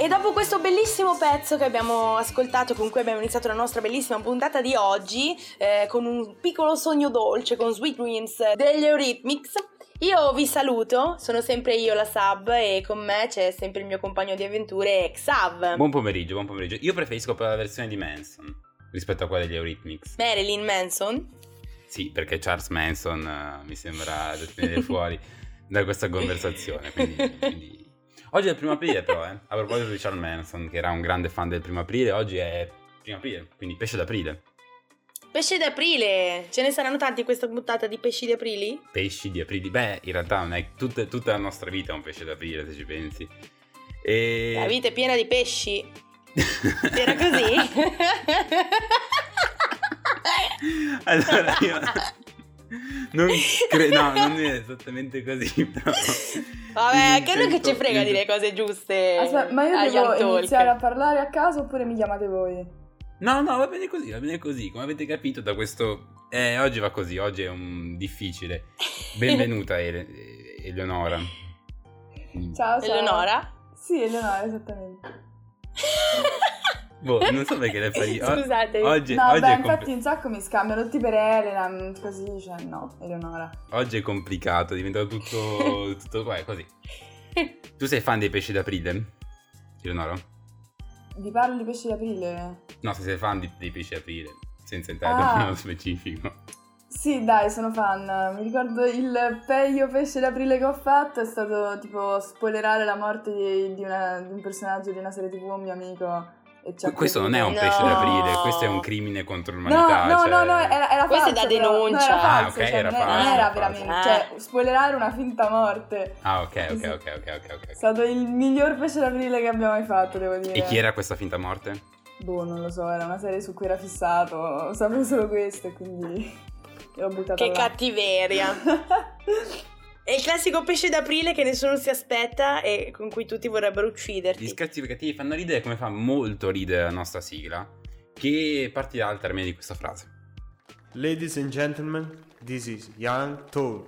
E dopo questo bellissimo pezzo che abbiamo ascoltato, con cui abbiamo iniziato la nostra bellissima puntata di oggi, eh, con un piccolo sogno dolce con Sweet Dreams degli Eurythmics, io vi saluto, sono sempre io la Sub e con me c'è sempre il mio compagno di avventure Xav. Buon pomeriggio, buon pomeriggio. Io preferisco per la versione di Manson rispetto a quella degli Eurythmics. Marilyn Manson? Sì, perché Charles Manson uh, mi sembra da tenere fuori da questa conversazione, quindi... quindi... Oggi è il primo aprile però, eh. A proposito di Charles Manson, che era un grande fan del primo aprile, oggi è primo aprile, quindi pesce d'aprile. Pesce d'aprile! Ce ne saranno tanti in questa puntata di pesci di aprile? Pesci di aprile? Beh, in realtà non è tutta, tutta la nostra vita è un pesce d'aprile, se ci pensi. E... La vita è piena di pesci. Era così? allora io... Non credo, no, non è esattamente così, però. Vabbè, credo che ci frega dire cose giuste. Aspetta, ma io devo iniziare a parlare a caso oppure mi chiamate voi? No, no, va bene così, va bene così. Come avete capito da questo... Eh, oggi va così, oggi è un difficile. Benvenuta Ele... Eleonora. Ciao, ciao. Eleonora? Sì, Eleonora, esattamente. Boh, non so perché le fai. Scusate. Oggi, no, oggi beh, è infatti compl- un sacco mi scambiano tutti per Elena, così, cioè no, Eleonora. Oggi è complicato, è diventato tutto, tutto qua, così. Tu sei fan dei pesci d'aprile? Eleonora? Vi parlo di pesci d'aprile? No, se sei fan di, dei pesci d'aprile, senza entrare Ah. nello specifico. Sì, dai, sono fan. Mi ricordo il peggio pesce d'aprile che ho fatto è stato tipo spoilerare la morte di, di una- di un personaggio di una serie tv, un mio amico. Ci ha Questo non è un No. pesce d'aprile, questo è un crimine contro No, l'umanità. no, cioè- no, no, era, era Questo è falso, da però. No, denuncia. era Ah, falso, ok, cioè, era non, è- non falso, era era veramente, falso. cioè, spoilerare una finta morte. Ah, ok, ok, ok, ok, ok, ok. È stato il miglior pesce d'aprile che abbiamo mai fatto, devo dire. E chi era questa finta morte? Boh, non lo so, era una serie su cui era fissato, sapevo solo questo e quindi l'ho buttata Che là. cattiveria. È il classico pesce d'aprile che nessuno si aspetta e con cui tutti vorrebbero Gli ucciderti. scherzi cattivi fanno ridere come fa molto ridere la nostra sigla, che partirà al termine di questa frase. Ladies and gentlemen, this is Young Toad.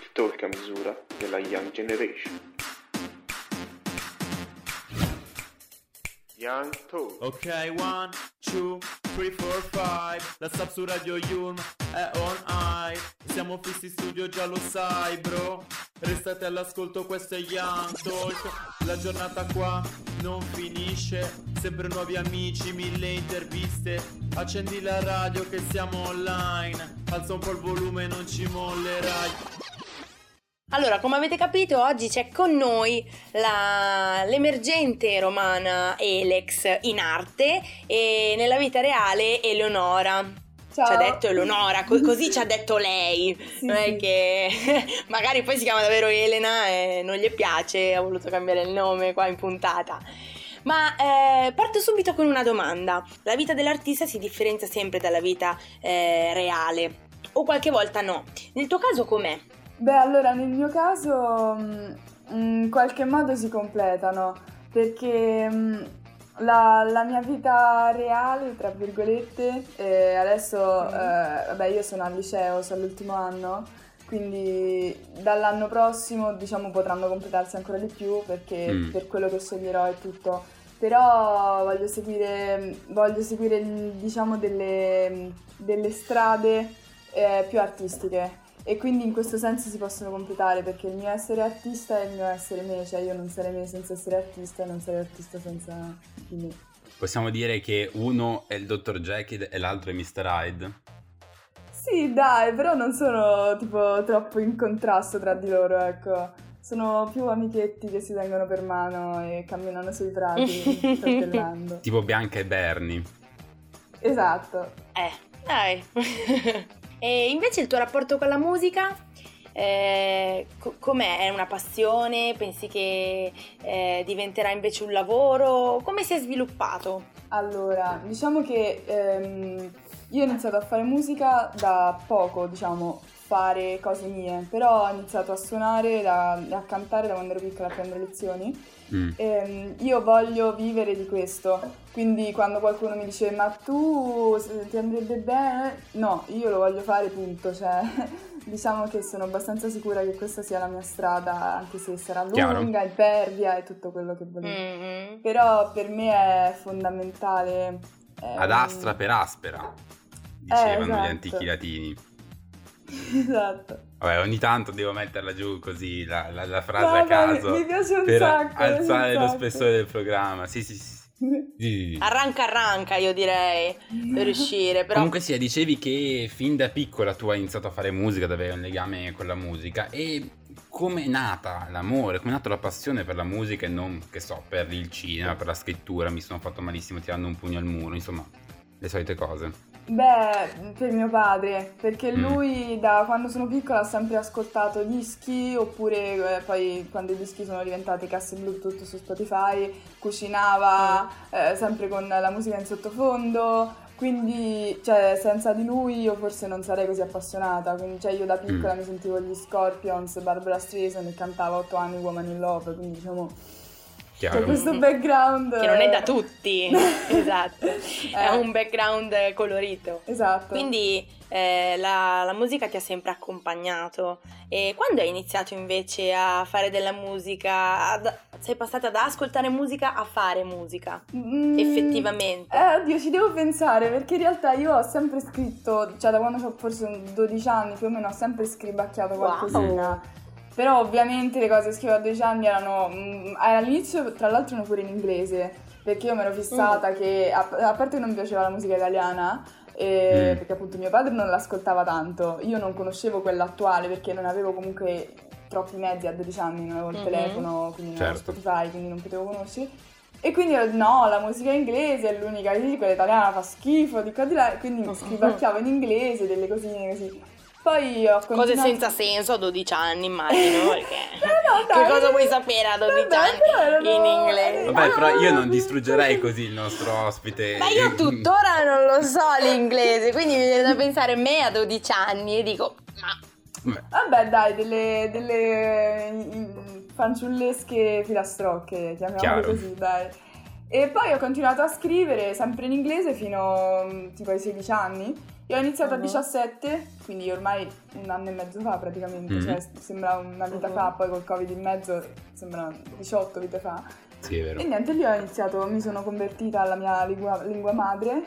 il talk a misura della Young Generation. Young Toad. Ok, one, two, three, four, five. La sub su Radio Yulm è on air. Siamo fissi in studio, già lo sai, bro. Restate all'ascolto, questo è Young Talk. La giornata qua non finisce. Sempre nuovi amici, mille interviste. Accendi la radio che siamo online. Alza un po' il volume, non ci mollerai. Allora, come avete capito, oggi c'è con noi la- l'emergente romana Elex in arte e nella vita reale Eleonora. Ciao. Ci ha detto Eleonora, co- così ci ha detto lei. Sì, non è che magari poi si chiama davvero Elena e non gli piace, ha voluto cambiare il nome qua in puntata. Ma eh, parto subito con una domanda. La vita dell'artista si differenzia sempre dalla vita eh, reale? O qualche volta no? Nel tuo caso com'è? Beh, allora nel mio caso mh, in qualche modo si completano perché mh, la, la mia vita reale, tra virgolette, eh, adesso Mm. eh, vabbè io sono al liceo, sono all'ultimo anno, quindi dall'anno prossimo diciamo potranno completarsi ancora di più perché Mm. per quello che sceglierò è tutto. Però voglio seguire, voglio seguire diciamo delle, delle strade eh, più artistiche e quindi in questo senso si possono completare perché il mio essere artista è il mio essere me, cioè io non sarei me senza essere artista e non sarei artista senza di me. Possiamo dire che uno è il Dr. Jekyll e l'altro è Mr. Hyde? Sì, dai, però non sono tipo troppo in contrasto tra di loro, ecco. Sono più amichetti che si tengono per mano e camminano sui prati saltellando. Tipo Bianca e Bernie. Esatto. Eh, dai. e invece il tuo rapporto con la musica? eh, co- com'è? È una passione? Pensi che eh, diventerà invece un lavoro? Come si è sviluppato? Allora, diciamo che ehm, io ho iniziato a fare musica da poco, diciamo, fare cose mie, però ho iniziato a suonare, da- a cantare da quando ero piccola, a prendere lezioni. Mm. Ehm, io voglio vivere di questo, quindi quando qualcuno mi dice ma tu ti andrebbe bene? No, io lo voglio fare punto, cioè diciamo che sono abbastanza sicura che questa sia la mia strada, anche se sarà lunga, impervia e tutto quello che volete. Mhm. Però per me è fondamentale... ehm, Ad astra per aspera, dicevano esatto. gli antichi latini. Esatto. Vabbè, ogni tanto devo metterla giù così, la, la- la frase Vabbè, a caso, mi piace un per sacco, alzare un lo sacco. spessore del programma. Sì, sì, sì. sì. Sì, sì, sì. Arranca arranca, io direi, per uscire, però... Comunque sì, dicevi che fin da piccola tu hai iniziato a fare musica, ad avere un legame con la musica e come è nata l'amore, come è nata la passione per la musica e non, che so, per il cinema, per la scrittura, mi sono fatto malissimo tirando un pugno al muro, insomma, le solite cose. Beh, per mio padre, perché Mm. lui da quando sono piccola ha sempre ascoltato dischi, oppure eh, poi quando i dischi sono diventati casse Bluetooth su Spotify, cucinava eh, sempre con la musica in sottofondo, quindi cioè, senza di lui io forse non sarei così appassionata, quindi cioè, io da piccola Mm. mi sentivo gli Scorpions, Barbara Streisand e cantavo 8 anni Woman in Love, quindi diciamo Chiaro? questo background... Che non è da tutti, esatto, è Eh. un background colorito. Esatto. Quindi eh, la, la musica ti ha sempre accompagnato e quando hai iniziato invece a fare della musica, ad- sei passata da ascoltare musica a fare musica, Mm, effettivamente? Eh, oddio, ci devo pensare perché in realtà io ho sempre scritto, cioè da quando ho forse un 12 anni più o meno ho sempre scribacchiato Wow. Però ovviamente le cose che scrivo a 12 anni erano... mm, all'inizio tra l'altro erano pure in inglese, perché io mi ero fissata che, a, a parte che non mi piaceva la musica italiana, eh, Mm. perché appunto mio padre non l'ascoltava tanto, io non conoscevo quella attuale perché non avevo comunque troppi mezzi a 12 anni, non avevo il Mhm. telefono, quindi non avevo Certo. Spotify, quindi non potevo conoscere. E quindi ero, no, la musica inglese è l'unica che quella italiana fa schifo, di qua di là, e quindi Mhm. scrivacchiavo in inglese delle cosine così. Poi ho continuato... Cose senza senso a 12 anni, immagino, perché... No, dai, che cosa vuoi sapere a 12 vabbè, anni erano- in inglese? Vabbè, però io non Ah. distruggerei così il nostro ospite. Ma io tuttora non lo so l'inglese, quindi mi viene da pensare a me a 12 anni e dico, ma Vabbè, Vabbè dai, delle, delle mm, fanciullesche filastrocche, chiamiamole Chiaro. così, dai. E poi ho continuato a scrivere sempre in inglese fino mm, tipo ai 16 anni. E ho iniziato a 17, quindi ormai un anno e mezzo fa praticamente, Mhm. cioè sembra una vita Mhm. fa, poi col covid in mezzo sembra 18 vite fa. sì, è vero. E niente, lì ho iniziato, mi sono convertita alla mia lingua, lingua madre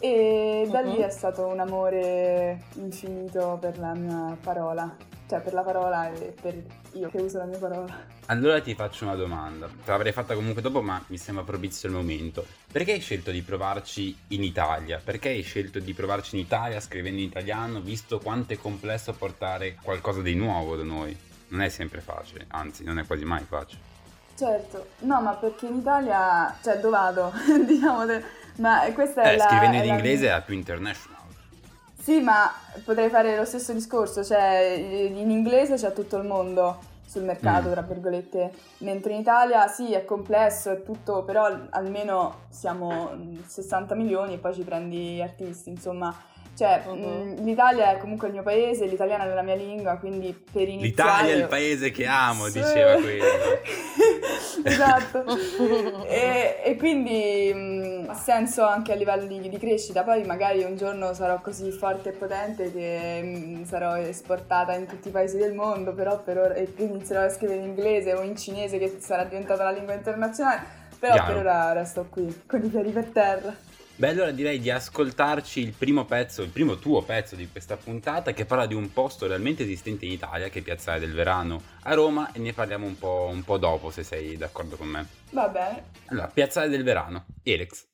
e da lì Mhm. è stato un amore infinito per la mia parola, cioè per la parola e per io che uso la mia parola. Allora ti faccio una domanda. Te l'avrei fatta comunque dopo, ma mi sembra propizio il momento. Perché hai scelto di provarci in Italia? Perché hai scelto di provarci in Italia scrivendo in italiano, visto quanto è complesso portare qualcosa di nuovo da noi? Non è sempre facile, anzi, non è quasi mai facile. Certo, no ma perché in Italia, cioè dove vado, diciamo, ma questa è Eh, la... scrivendo in la- inglese è più international. Sì, ma potrei fare lo stesso discorso, cioè in inglese c'è tutto il mondo sul mercato, Mm. tra virgolette, mentre in Italia sì, è complesso, è tutto, però al- almeno siamo mm, 60 milioni e poi ci prendi artisti, insomma, cioè Mhm. mm, l'Italia è comunque il mio paese, l'italiano è la mia lingua, quindi per iniziare... L'Italia è il paese che amo, Sì. diceva quello. esatto. e, e quindi mh, ha senso anche a livello di, di crescita. Poi magari un giorno sarò così forte e potente che mh, sarò esportata in tutti i paesi del mondo, però per ora e quindi inizierò a scrivere in inglese o in cinese che sarà diventata la lingua internazionale. Però Chiaro. per ora resto qui con i piedi per terra. Beh, allora direi di ascoltarci il primo pezzo, il primo tuo pezzo di questa puntata che parla di un posto realmente esistente in Italia, che è Piazzale del Verano a Roma, e ne parliamo un po', un po' dopo se sei d'accordo con me. Va bene. Allora, Piazzale del Verano, Elex.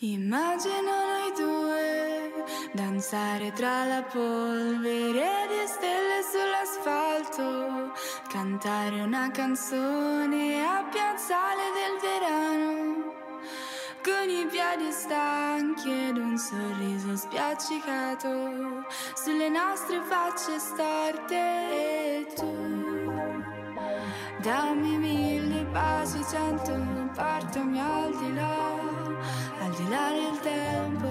Immagino noi due danzare tra la polvere di stelle sull'asfalto, cantare una canzone a piazzale del verano, con i piedi stanchi ed un sorriso spiaccicato sulle nostre facce storte e tu. Dammi mille baci, cento, portami al di là, al di là del tempo.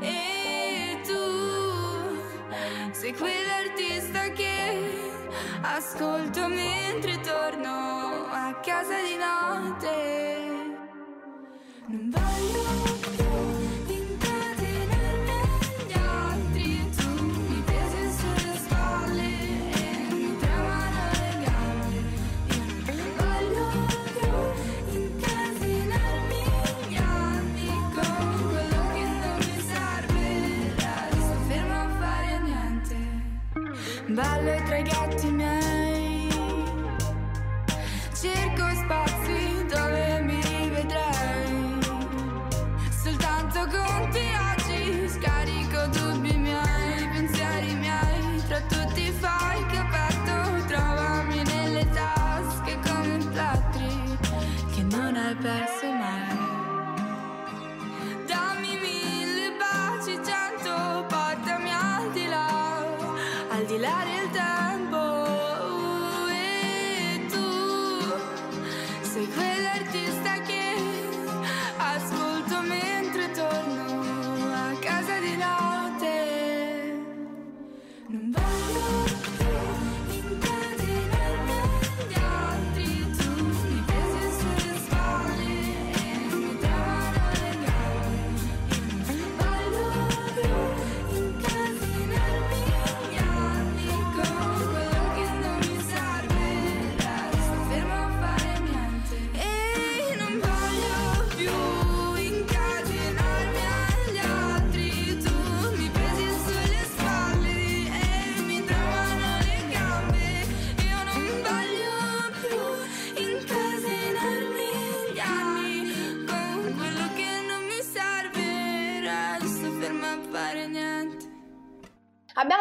E tu sei quell'artista che ascolto mentre torno a casa di notte. Non voglio incatenarmi agli altri. Tu mi pesi sulle spalle, entrambi alle gambe. Non voglio incatenarmi agli altri. Con quello che non mi serve, non sto fermo a fare niente. Ballo tra i gatti miei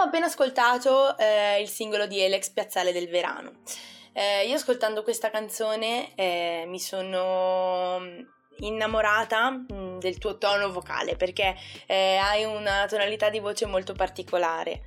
appena ascoltato eh, il singolo di Alex Piazzale del Verano. Eh, io ascoltando questa canzone eh, mi sono innamorata mm, del tuo tono vocale perché eh, hai una tonalità di voce molto particolare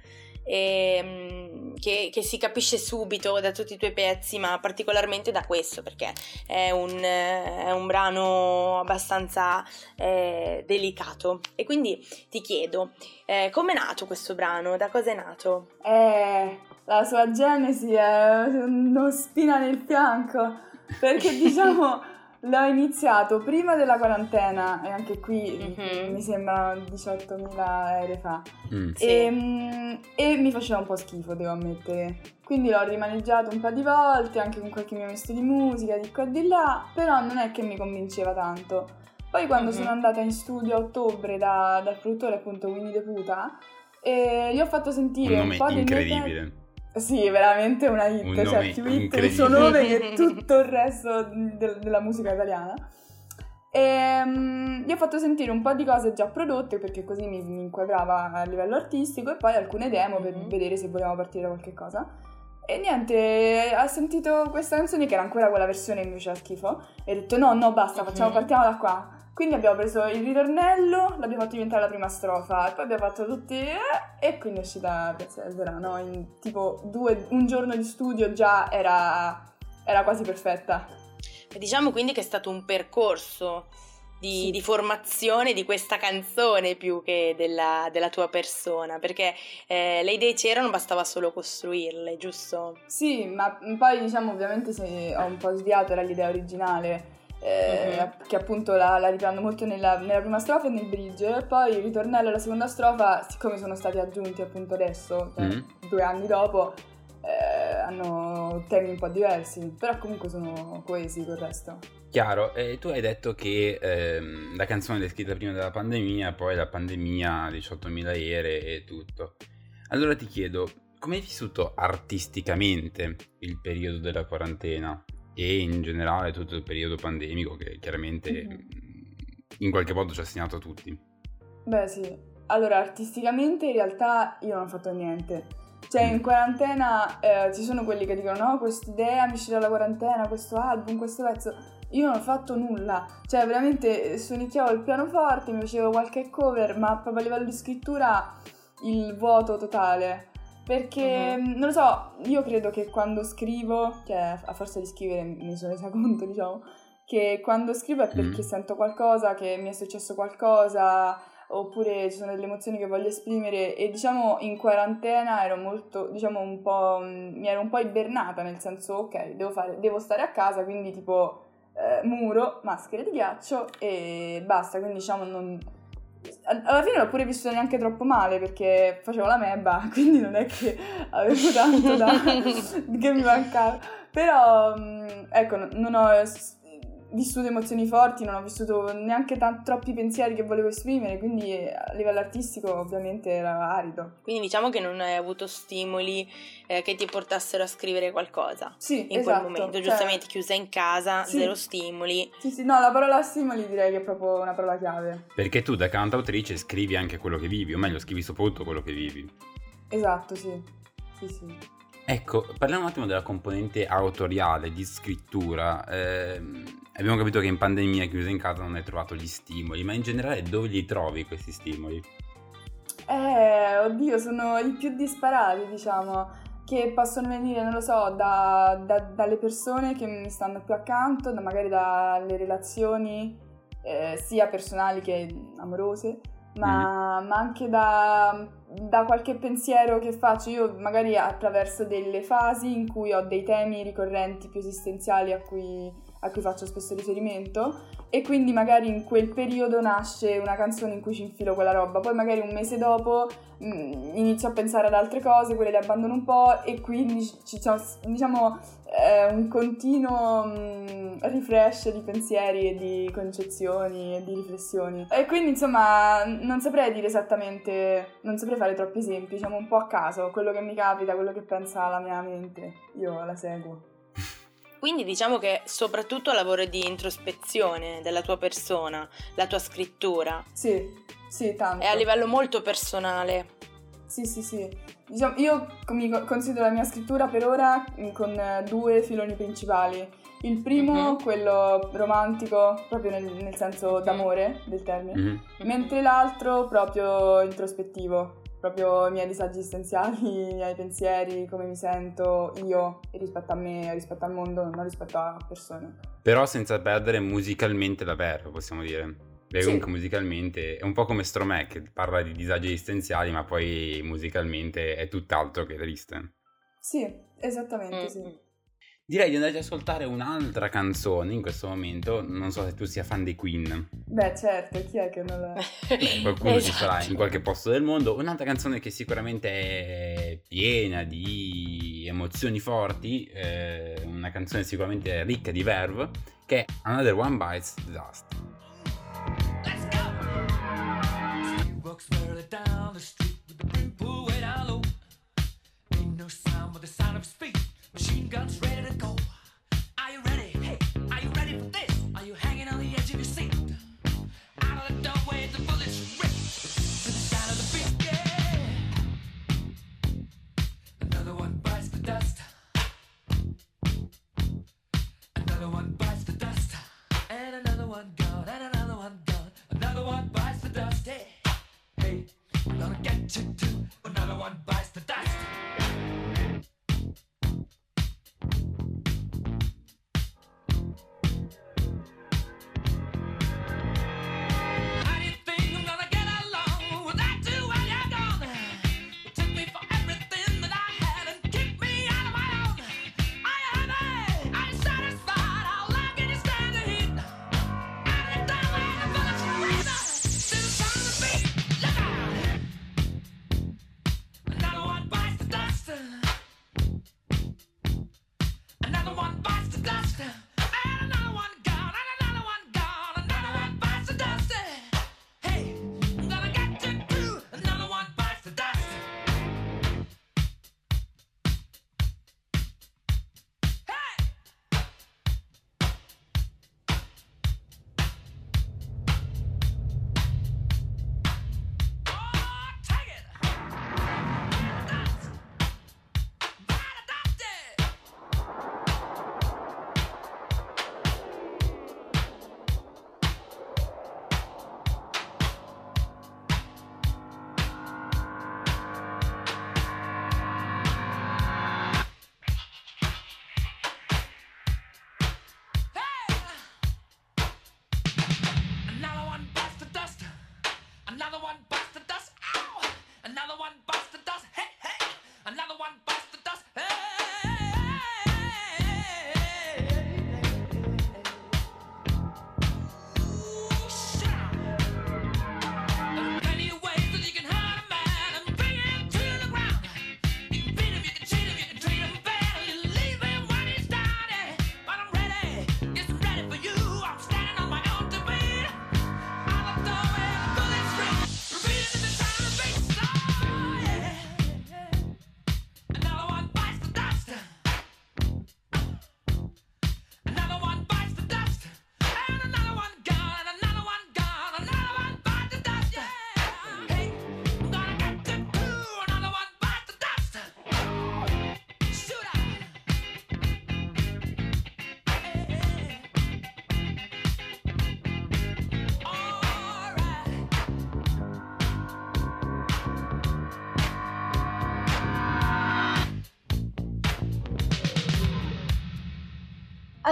e, mm, che, che si capisce subito da tutti i tuoi pezzi ma particolarmente da questo perché è un, è un brano abbastanza eh, delicato e quindi ti chiedo eh, come è nato questo brano? Da cosa è nato? Eh, la sua genesi è uno spina nel fianco, perché diciamo l'ho iniziato prima della quarantena e anche qui Mhm. mi sembra 18.000 ore fa. Mm. Sì. E, mm, e mi faceva un po' schifo, devo ammettere. Quindi l'ho rimaneggiato un po' di volte, anche con qualche mio misto di musica, di qua e di là, però non è che mi convinceva tanto. Poi quando Mhm. sono andata in studio a ottobre da- dal produttore appunto Winnie the Puta, e gli ho fatto sentire Un un, nome po' dei miei incredibile. pezzi- Sì, veramente una hit, Un cioè più hit il suo nome che tutto il resto de- della musica italiana. E, mm, gli ho fatto sentire un po' di cose già prodotte perché così mi, mi inquadrava a livello artistico e poi alcune demo per Mhm. vedere se volevamo partire da qualche cosa. E niente, ha sentito questa canzone che era ancora quella versione mi faceva schifo e ha detto no, no, basta, facciamo, Mhm. partiamo da qua. Quindi abbiamo preso il ritornello, l'abbiamo fatto diventare la prima strofa e poi abbiamo fatto tutti eh, e quindi è uscita Piazza del Verano in tipo due, un giorno di studio già era, era quasi perfetta. E Diciamo quindi che è stato un percorso di, Sì. di formazione di questa canzone più che della, della tua persona, perché eh, le idee c'erano, bastava solo costruirle, giusto? Sì, ma poi diciamo ovviamente se ho un po' sviato dall'idea originale, eh, Mhm. che appunto la, la riprendo molto nella, nella prima strofa e nel bridge, e poi il ritornello e la seconda strofa, siccome sono stati aggiunti appunto adesso, cioè Mhm. due anni dopo, eh, hanno temi un po' diversi, però comunque sono coesi col resto. Chiaro, e tu hai detto che ehm, la canzone l'hai scritta prima della pandemia, poi la pandemia, 18.000 ere e tutto. Allora ti chiedo, come hai vissuto artisticamente il periodo della quarantena e in generale tutto il periodo pandemico che chiaramente Mhm. mh, in qualche modo ci ha segnato tutti? Beh sì, allora artisticamente in realtà io non ho fatto niente. Cioè Mm. in quarantena eh, ci sono quelli che dicono no, quest'idea mi uscirà dalla quarantena, questo album, questo pezzo. Io non ho fatto nulla, cioè veramente suonicchiavo il pianoforte, mi facevo qualche cover, ma proprio a livello di scrittura il vuoto totale. Perché, Mhm. non lo so, io credo che quando scrivo, cioè a forza di scrivere ne sono resa conto, diciamo, che quando scrivo è perché Mm. sento qualcosa, che mi è successo qualcosa, oppure ci sono delle emozioni che voglio esprimere e diciamo in quarantena ero molto, diciamo un po', mh, mi ero un po' ibernata, nel senso ok, devo, fare, devo stare a casa, quindi tipo eh, muro, maschere di ghiaccio e basta, quindi diciamo non... Alla fine l'ho pure vissuto neanche troppo male perché facevo la mebba, quindi non è che avevo tanto da... che mi mancava. Però, mh, ecco, non ho... vissuto emozioni forti, non ho vissuto neanche tan- troppi pensieri che volevo esprimere, quindi eh, a livello artistico ovviamente era arido. Quindi diciamo che non hai avuto stimoli eh, che ti portassero a scrivere qualcosa. Sì, In esatto. quel momento, cioè- giustamente chiusa in casa, Sì. zero stimoli. Sì, sì, no, la parola stimoli direi che è proprio una parola chiave. Perché tu da cantautrice scrivi anche quello che vivi, o meglio, scrivi soprattutto quello che vivi. Esatto, sì. Sì, sì. Ecco, parliamo un attimo della componente autoriale, di scrittura. Ehm, abbiamo capito che in pandemia chiusa in casa non hai trovato gli stimoli, ma in generale dove li trovi questi stimoli? Eh, oddio, sono i più disparati, diciamo, che possono venire, non lo so, da- da- dalle persone che mi stanno più accanto, da- magari dalle relazioni eh, sia personali che amorose, ma, ma anche da, da qualche pensiero che faccio io, magari attraverso delle fasi in cui ho dei temi ricorrenti più esistenziali a cui, a cui faccio spesso riferimento e quindi magari in quel periodo nasce una canzone in cui ci infilo quella roba, poi magari un mese dopo mh, inizio a pensare ad altre cose, quelle le abbandono un po' e quindi ci c'è diciamo eh, un continuo mh, refresh di pensieri e di concezioni e di riflessioni. E quindi insomma non saprei dire esattamente, non saprei fare troppi esempi, diciamo un po' a caso, quello che mi capita, quello che pensa la mia mente, io la seguo. Quindi diciamo che soprattutto lavoro di introspezione della tua persona, la tua scrittura, Sì, sì, tanto. è a livello molto personale. Sì, sì, sì. Diciamo, io mi co- considero la mia scrittura per ora mm, con eh, due filoni principali. Il primo, Mhm. quello romantico, proprio nel, nel senso d'amore del termine, Mhm. mentre l'altro proprio introspettivo, proprio i miei disagi esistenziali, i miei pensieri, come mi sento io rispetto a me, rispetto al mondo, non rispetto a persone. Però senza perdere musicalmente la verve, possiamo dire. Perché Sì. comunque musicalmente è un po' come Stromae che parla di disagi esistenziali, ma poi musicalmente è tutt'altro che triste. Sì, esattamente, Mm. sì. Direi di andare ad ascoltare un'altra canzone in questo momento. Non so se tu sia fan dei Queen. Beh, certo, chi è che non la... Qualcuno ci Esatto. sarà in qualche posto del mondo. Un'altra canzone che sicuramente è piena di emozioni forti. eh, una canzone sicuramente ricca di verve. Che è Another One Bites the Dust. Walks further down the street with the brim pulled way down low. Ain't no sound but the sound of his feet. Machine guns ready to go. Are you ready? Hey,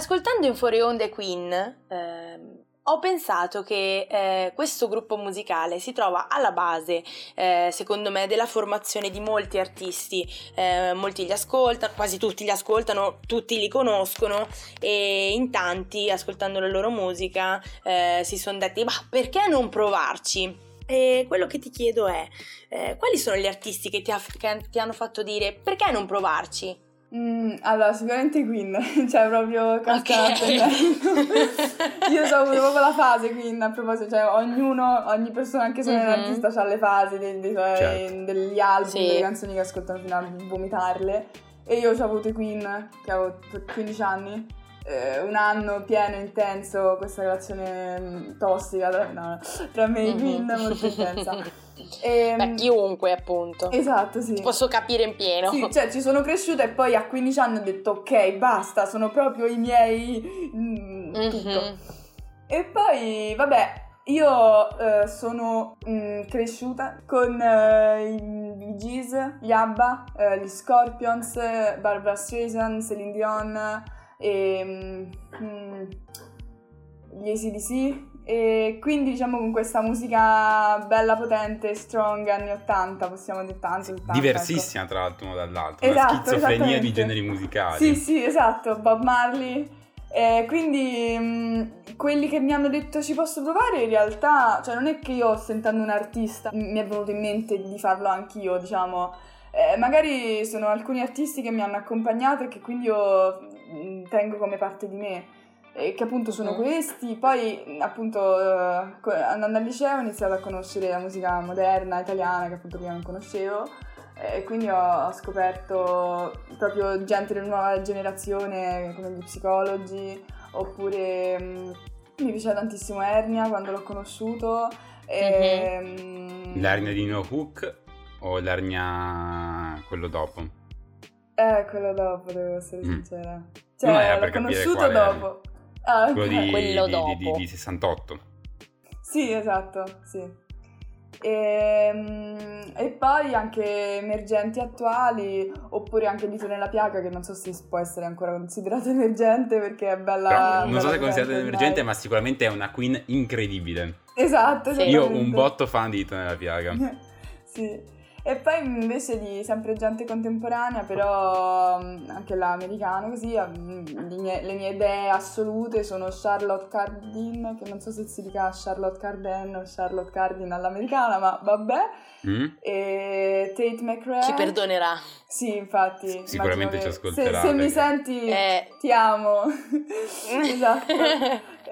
Ascoltando in fuori onda Queen, ehm, ho pensato che eh, questo gruppo musicale si trova alla base, eh, secondo me, della formazione di molti artisti. Eh, molti li ascoltano, quasi tutti li ascoltano, tutti li conoscono e in tanti, ascoltando la loro musica, eh, si sono detti, ma perché non provarci? E quello che ti chiedo è, eh, quali sono gli artisti che ti, ha- che ti hanno fatto dire perché non provarci? Mm, allora, sicuramente Queen, cioè proprio casca Ok. a pennello. Io ho avuto proprio la fase Queen, a proposito, cioè ognuno, ogni persona, anche se non è un Mhm. artista, ha le fasi dei- dei suoi- Certo. degli album, Sì. delle canzoni che ascoltano fino a vomitarle. E io ho avuto i Queen, che avevo 15 anni, eh, un anno pieno, intenso, questa relazione mm, tossica tra, no, tra me e i Queen, molto intensa. E, Beh, chiunque appunto. Esatto, sì. Ti posso capire in pieno. Sì, cioè ci sono cresciuta e poi a 15 anni ho detto ok, basta, sono proprio i miei... mm, tutto. Mhm. E poi, vabbè, io eh, sono mm, cresciuta con eh, i Gees, gli ABBA, eh, gli Scorpions, Barbara Streisand, Celine Dion e mm, mm, gli ACDC e quindi diciamo con questa musica bella potente, strong, anni 80, possiamo dire tanto, 80, Diversissima tra l'altro uno dall'altro, Esatto, una schizofrenia di generi musicali. Sì, sì, esatto, Bob Marley. Eh, quindi mh, quelli che mi hanno detto ci posso provare in realtà, cioè non è che io sentendo un artista mi è venuto in mente di farlo anch'io, diciamo, Eh, magari sono alcuni artisti che mi hanno accompagnato e che quindi io mh, tengo come parte di me, e che appunto sono Mm. questi, poi mh, appunto eh, andando al liceo ho iniziato a conoscere la musica moderna italiana che appunto prima non conoscevo e quindi ho, ho scoperto proprio gente della nuova generazione come gli psicologi oppure mm, mi piaceva tantissimo Ernia quando l'ho conosciuto e, mm, L'ernia di No Hook o l'ernia quello dopo? Eh quello dopo devo essere Mm. sincera No, cioè era per l'ho conosciuto dopo Ah, ok. Quello di, Quello di- di- di- dopo. di 68. Sì, esatto, sì. Ehm, E, poi anche emergenti attuali, oppure anche Dito nella piaga, che non so se può essere ancora considerato emergente perché è bella. Però non so bella se è considerato emergente, ma sicuramente è una queen incredibile. Esatto, Sì. Io un botto fan di Dito nella piaga. sì. E poi invece di sempre gente contemporanea, però anche l'americano così, le mie, le mie idee assolute sono Charlotte Cardin, che non so se si dica Charlotte Carden o Charlotte Cardin all'americana, ma vabbè, Mm? e Tate McRae. Ci perdonerà. Sì, infatti. S- sicuramente ci ascolterà, Se, se mi senti, Eh. ti amo. esatto.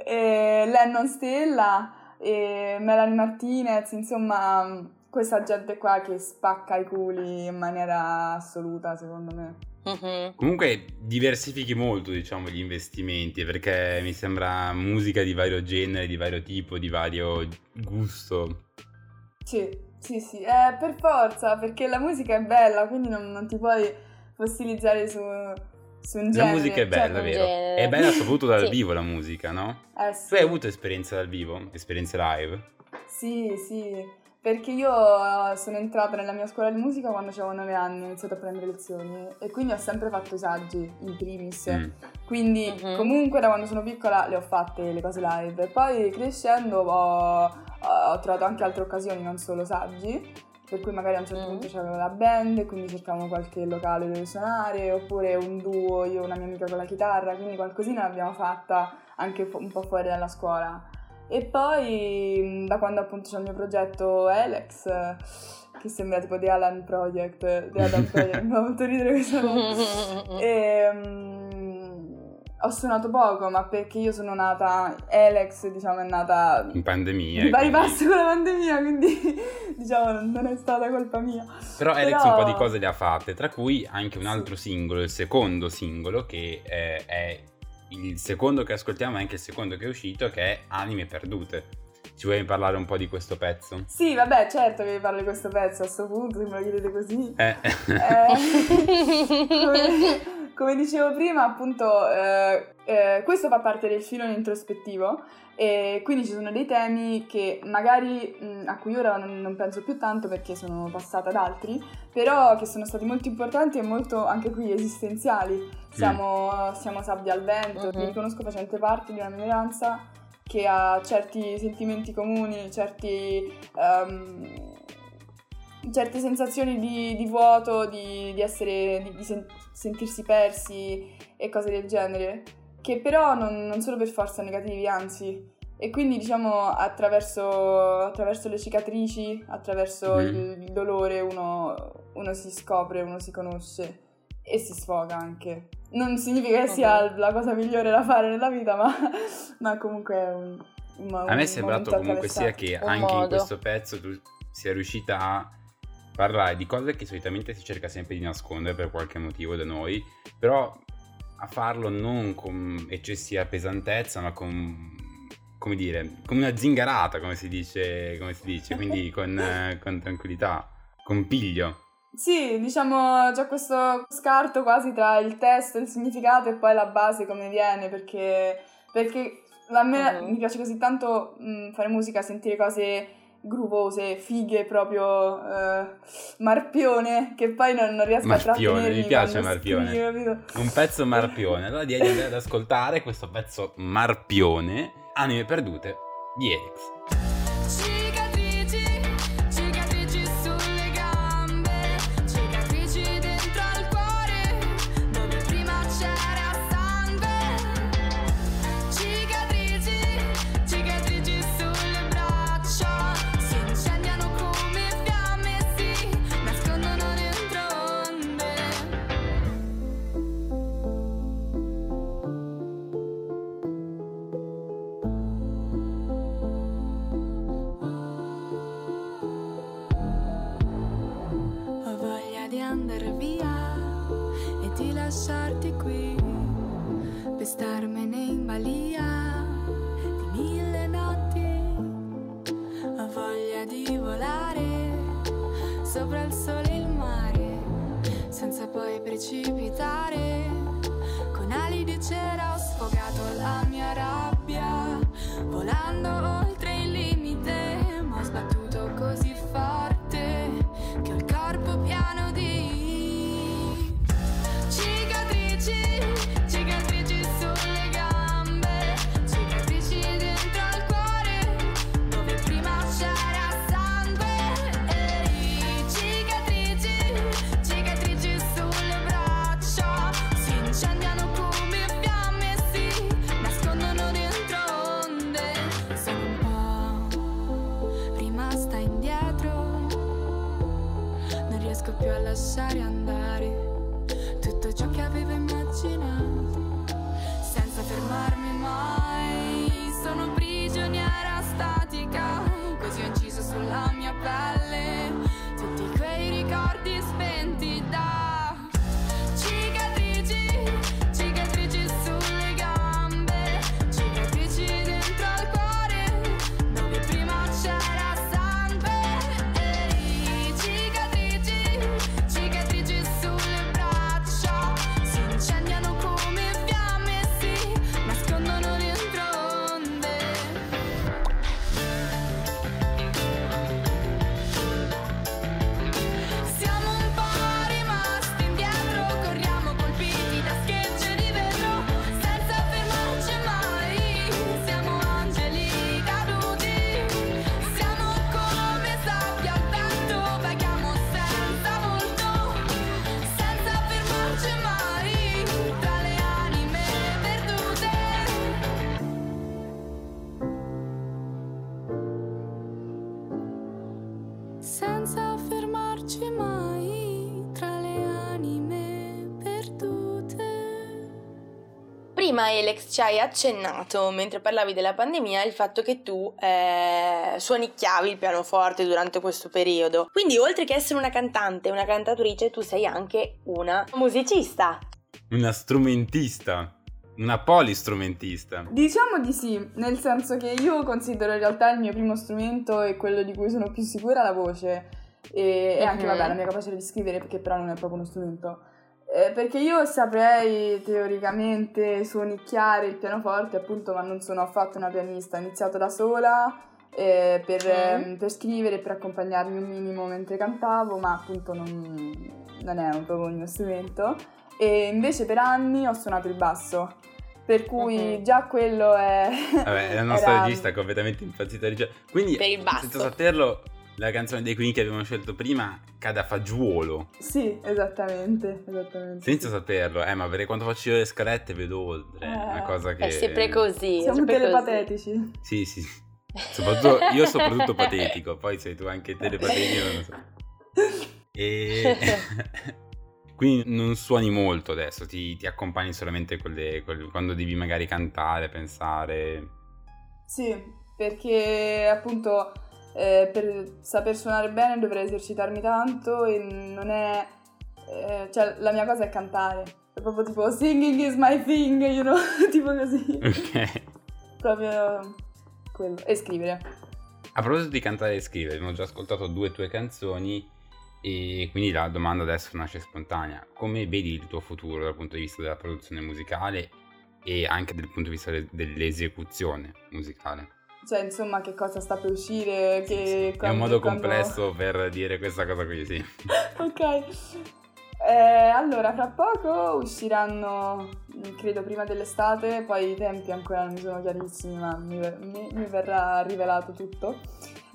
E Lennon Stella, e Melanie Martinez, insomma, questa gente qua che spacca i culi in maniera assoluta, secondo me. Mhm. Comunque diversifichi molto, diciamo, gli investimenti, perché mi sembra musica di vario genere, di vario tipo, di vario gusto. Sì, sì, sì, eh, per forza, perché la musica è bella, quindi non, non ti puoi fossilizzare su, su un La genere. musica è bella, cioè, vero? genere. È bella soprattutto dal Sì. vivo la musica, no? Eh, sì. Tu hai avuto esperienze dal vivo? Esperienze live? Sì, sì, perché io eh, sono entrata nella mia scuola di musica quando avevo 9 anni, ho iniziato a prendere lezioni e quindi ho sempre fatto i saggi, in primis. Mm. Quindi Mhm. comunque da quando sono piccola le ho fatte le cose live. Poi crescendo ho, ho trovato anche altre occasioni, non solo saggi, per cui magari a un certo Mhm. punto c'avevo la band, quindi cercavamo qualche locale dove suonare, oppure un duo, io e una mia amica con la chitarra, quindi qualcosina l'abbiamo fatta anche un po' fuori dalla scuola. E poi mh, da quando appunto c'è il mio progetto Alex, che sembra tipo The Alan Project, The Adam Project, mi fa molto ridere questo nome. E, mm, ho suonato poco, ma perché io sono nata, Alex diciamo è nata In pandemia. di pari passo con la pandemia, quindi diciamo non- è stata colpa mia. Però Alex Però- un po' di cose le ha fatte, tra cui anche un altro singolo, il secondo singolo, che eh, è il secondo che ascoltiamo e anche il secondo che è uscito, che è Anime Perdute. Ci vuoi parlare un po' di questo pezzo? Sì, vabbè, certo che vi parlo di questo pezzo a sto punto, se me lo chiedete così. Eh. Eh, come, come dicevo prima, appunto, eh, eh, questo fa parte del filone introspettivo e quindi ci sono dei temi che magari mh, a cui ora non, non penso più tanto perché sono passata ad altri, però che sono stati molto importanti e molto anche qui esistenziali. Siamo, siamo sabbia al vento, mi Mhm. riconosco facente parte di una minoranza che ha certi sentimenti comuni, certi, ehm, certe sensazioni di, di vuoto, di, di essere, di, di sen- sentirsi persi e cose del genere, che però non, non sono per forza negativi, anzi. E quindi diciamo attraverso, attraverso le cicatrici, attraverso Mhm. il, il dolore uno, uno si scopre, uno si conosce e si sfoga anche. Non significa che sia la cosa migliore da fare nella vita, ma, ma comunque è un, un A me è sembrato comunque sia che anche in modo. questo pezzo tu sia riuscita a parlare di cose che solitamente si cerca sempre di nascondere per qualche motivo da noi, però a farlo non con eccessiva pesantezza, ma con come dire, come una zingarata, come si dice, come si dice quindi con, con tranquillità, con piglio. Sì, diciamo c'è questo scarto quasi tra il testo, il significato e poi la base come viene, perché, perché a me Mhm. mi piace così tanto mh, fare musica, sentire cose groovose, fighe, proprio eh, marpione, che poi non, non riesco Marpione, a trattenermi mi piace marpione. scrivo? Un pezzo marpione. Allora direi di andare ad ascoltare questo pezzo marpione, Anime perdute di Elix. Lasciarti qui per starmene in balia di mille notti. Ho voglia di volare sopra il sole e il mare senza poi precipitare. Con ali di cera ho sfogato la mia rabbia volando oltre Alex ci hai accennato mentre parlavi della pandemia il fatto che tu eh, suonicchiavi il pianoforte durante questo periodo. Quindi oltre che essere una cantante, una cantatrice, tu sei anche una musicista. Una strumentista, una polistrumentista. Diciamo di sì, nel senso che io considero in realtà il mio primo strumento e quello di cui sono più sicura la voce e, e anche vabbè la mia capacità di scrivere perché però non è proprio uno strumento. Eh, perché io saprei teoricamente suonicchiare il pianoforte, appunto, ma non sono affatto una pianista. Ho iniziato da sola eh, per, Mm. per scrivere per accompagnarmi un minimo mentre cantavo, ma appunto non, non è proprio il mio strumento. E invece per anni ho suonato il basso, per cui Mhm. già quello è... Vabbè, la nostra era- regista è completamente impazzita. Cioè, Quindi, Per il basso. senza saperlo, la canzone dei Queen che abbiamo scelto prima cade a fagiolo. Sì, esattamente, esattamente. Senza saperlo, eh, ma per quanto faccio io le scalette vedo oltre. È una Eh, cosa che... È sempre così. Siamo sempre così. telepatetici. Sì, sì. Soprattutto, io soprattutto patetico, poi sei tu anche telepatetico, non lo so. E... Quindi non suoni molto adesso, ti, ti accompagni solamente con le- con- quando devi magari cantare, pensare. Sì, perché appunto eh, per saper suonare bene dovrei esercitarmi tanto e non è... eh, cioè la mia cosa è cantare. È proprio tipo singing is my thing, you know? tipo così. Ok. proprio quello. E scrivere. A proposito di cantare e scrivere, abbiamo già ascoltato due tue canzoni e quindi la domanda adesso nasce spontanea. Come vedi il tuo futuro dal punto di vista della produzione musicale e anche dal punto di vista de- dell'esecuzione musicale? Cioè, insomma, che cosa sta per uscire, che... È un quando- modo quando- complesso per dire questa cosa qui, sì. ok. Eh, allora, fra poco usciranno, mm, credo prima dell'estate, poi i tempi ancora non mi sono chiarissimi, ma mi, mi- mi verrà rivelato tutto.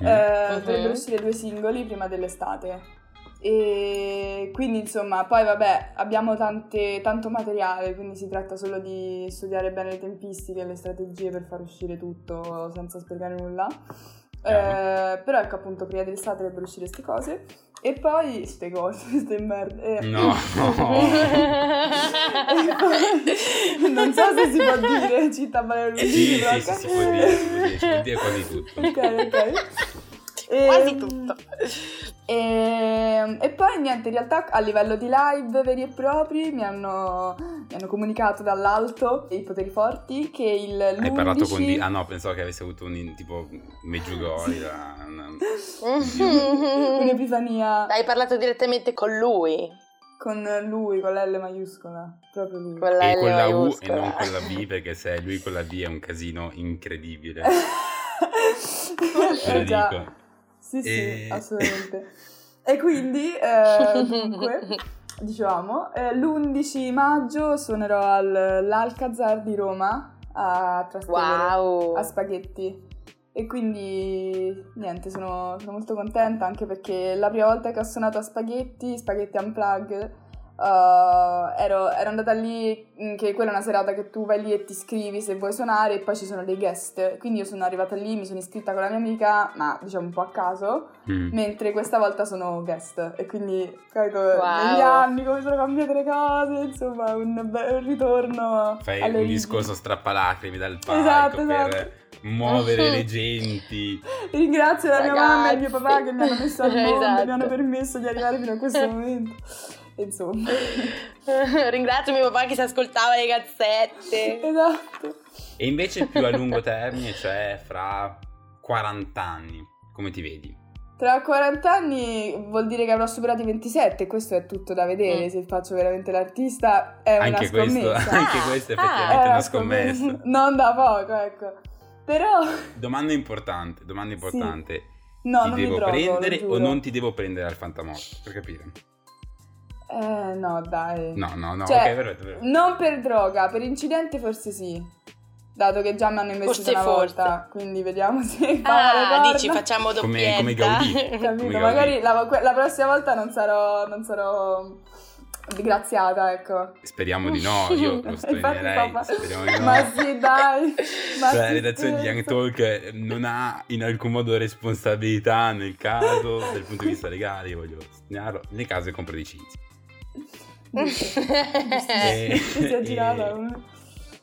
Mm. Eh, Mhm. Dovrebbero uscire due singoli prima dell'estate. E quindi, insomma, poi vabbè, abbiamo tante- tanto materiale, quindi si tratta solo di studiare bene le tempistiche e le strategie per far uscire tutto senza sprecare nulla. Eh, però ecco appunto prima dell'estate dovrebbero uscire queste cose e poi ste cose, queste merde. eh. No. non so se si può dire città Valerio sì, sì, sì, sì, si può dire, si può dire, si può dire quasi tutto. Ok, ok. E, Quasi tutto. E, e poi niente, in realtà a livello di live veri e propri mi hanno, mi hanno comunicato dall'alto i poteri forti che il l'11... Hai parlato con di... Ah no, pensavo che avessi avuto un tipo Meggiugori. la- una- un'epifania Hai parlato direttamente con lui, con lui, con l'L maiuscola, proprio lui. con la E L con la U e non con la B, perché se è lui con la B è un casino incredibile. Te Eh lo già. Sì, sì, E- assolutamente. E quindi, eh, dunque, dicevamo, eh, l'11 maggio suonerò all'Alcazar di Roma a Trastevere, Wow. a Spaghetti. E quindi, niente, sono, sono molto contenta anche perché la prima volta che ho suonato a Spaghetti, Spaghetti Unplug, eh, ero, ero andata lì, mm, che quella è una serata che tu vai lì e ti iscrivi se vuoi suonare e poi ci sono dei guest. Quindi io sono arrivata lì, mi sono iscritta con la mia amica, ma diciamo un po' a caso, Mm. mentre questa volta sono guest. E quindi, capito, Wow. negli anni come sono cambiate le cose, insomma, un, be- un ritorno Fai un origini. discorso strappalacrimi dal palco Esatto, per esatto. muovere le genti. Ringrazio la mia mamma e il mio Ragazzi. papà che mi hanno messo al mondo, Esatto. mi hanno permesso di arrivare fino a questo momento. Insomma, Ringrazio mio papà che si ascoltava le cazzette. esatto. E invece più a lungo termine, cioè fra 40 anni, come ti vedi? Tra 40 anni vuol dire che avrò superato i 27, questo è tutto da vedere, Mm. se faccio veramente l'artista è una Anche questo, scommessa. anche Ah, questo è ah. effettivamente È una scommessa. Non da poco, ecco. Però Domanda importante, domanda Sì. importante. no, ti non devo mi drogo, prendere o non ti devo prendere al fantamorto? Per capire. Eh, no, dai. No, no, no, Cioè, ok, perfetto, perfetto. Non per droga, per incidente forse sì. Dato che già mi hanno investito Forse, una forse. volta, quindi vediamo se Ah, dici facciamo Come- doppietta. come Gaudì. Capito? Come Magari Gaudì. la, la prossima volta non sarò, non sarò disgraziata, ecco. Speriamo di no, io lo streamerei. Speriamo di no. Ma sì, dai. Ma Cioè, la redazione di Young. Talk non ha in alcun modo responsabilità nel caso, dal punto di vista legale, io voglio segnarlo, nel caso di compra di cinzia. Eh, si è girata. e- uno.